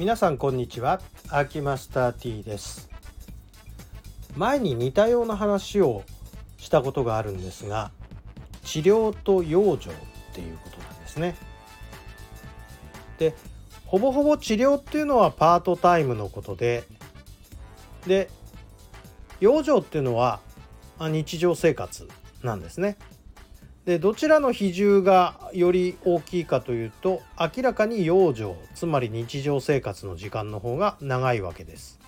皆さんこんにちは。アーキマスター T です。前に似たような話をしたことがあるんですが治療と養生っていうことなんですね。でほぼほぼ治療っていうのはパートタイムのことでで養生っていうのは日常生活なんですね。でどちらの比重がより大きいかというと明らかに養生つまり日常生活の時間の方が長いわけです。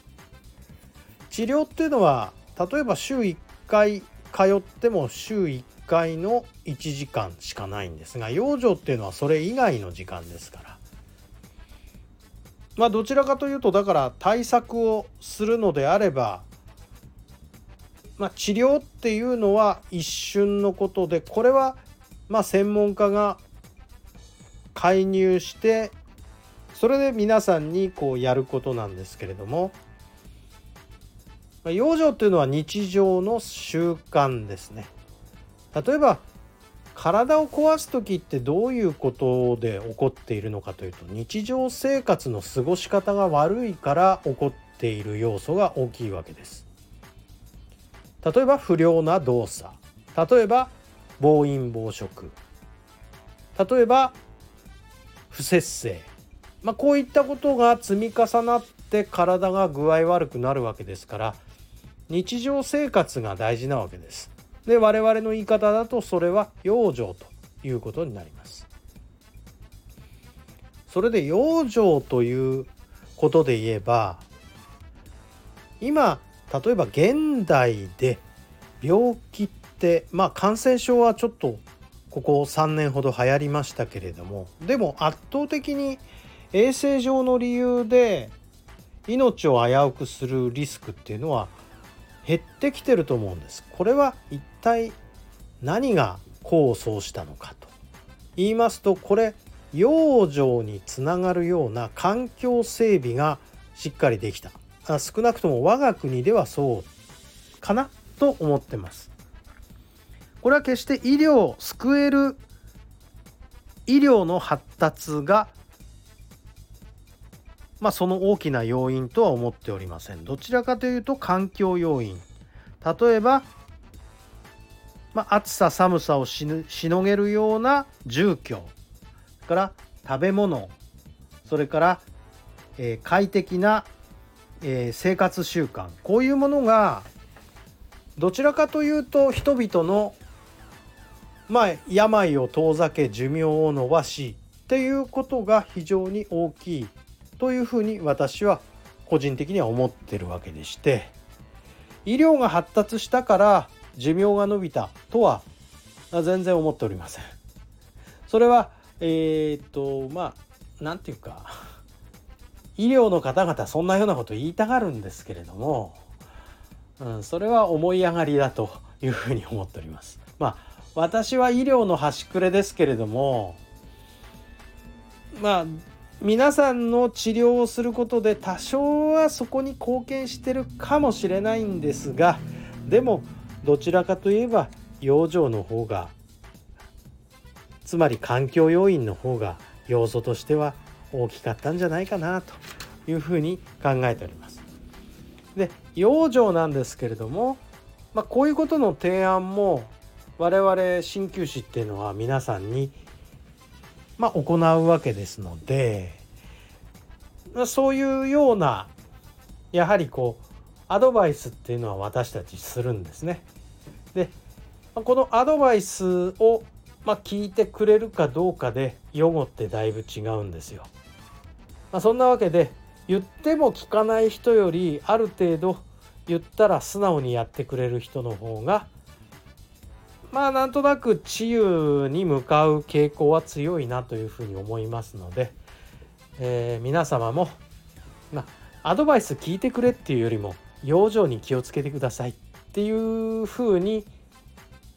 治療っていうのは例えば週1回通っても週1回の1時間しかないんですが養生っていうのはそれ以外の時間ですから。まあどちらかというとだから対策をするのであればまあ、治療っていうのは一瞬のことでこれはま専門家が介入してそれで皆さんにこうやることなんですけれどもま養生っていうのは日常の習慣ですね。例えば体を壊す時ってどういうことで起こっているのかというと日常生活の過ごし方が悪いから起こっている要素が大きいわけです。例えば不良な動作例えば暴飲暴食例えば不節制、まあ、こういったことが積み重なって体が具合悪くなるわけですから日常生活が大事なわけです。で我々の言い方だとそれは養生ということになります。それで養生ということで言えば今例えば現代で病気ってまあ感染症はちょっとここ3年ほど流行りましたけれどもでも圧倒的に衛生上の理由で命を危うくするリスクっていうのは減ってきてると思うんです。これは一体何が功を奏したのかと言いますとこれ養生につながるような環境整備がしっかりできた少なくとも我が国ではそうかなと思ってます。これは決して医療を救える医療の発達がまあその大きな要因とは思っておりません。どちらかというと環境要因。例えば、まあ、暑さ寒さをしのげるような住居から食べ物それから、えー、快適なえー、生活習慣こういうものがどちらかというと人々のまあ病を遠ざけ寿命を延ばしっていうことが非常に大きいというふうに私は個人的には思ってるわけでして医療が発達したから寿命が延びたとは全然思っておりません。それはえー、っとまあ何て言うか医療の方々そんなようなこと言いたがるんですけれども、うん、それは思い上がりだというふうに思っております。まあ私は医療の端くれですけれどもまあ皆さんの治療をすることで多少はそこに貢献してるかもしれないんですがでもどちらかといえば養生の方がつまり環境要因の方が要素としては大きかったんじゃないかなというふうに考えております。で養生なんですけれども、まあ、こういうことの提案も我々鍼灸師っていうのは皆さんに、まあ、行うわけですので、まあ、そういうようなやはりこうアドバイスっていうのは私たちするんですね。でこのアドバイスをま、聞いてくれるかどうかで予後ってだいぶ違うんですよ。まあ、そんなわけで言っても聞かない人よりある程度言ったら素直にやってくれる人の方がまあなんとなく治癒に向かう傾向は強いなというふうに思いますので、えー、皆様も、まあ、アドバイス聞いてくれっていうよりも養生に気をつけてくださいっていうふうに、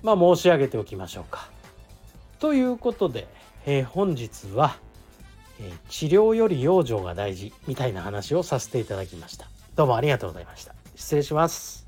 まあ、申し上げておきましょうか。ということで、えー、本日はえ治療より養生が大事みたいな話をさせていただきました。どうもありがとうございました。失礼します。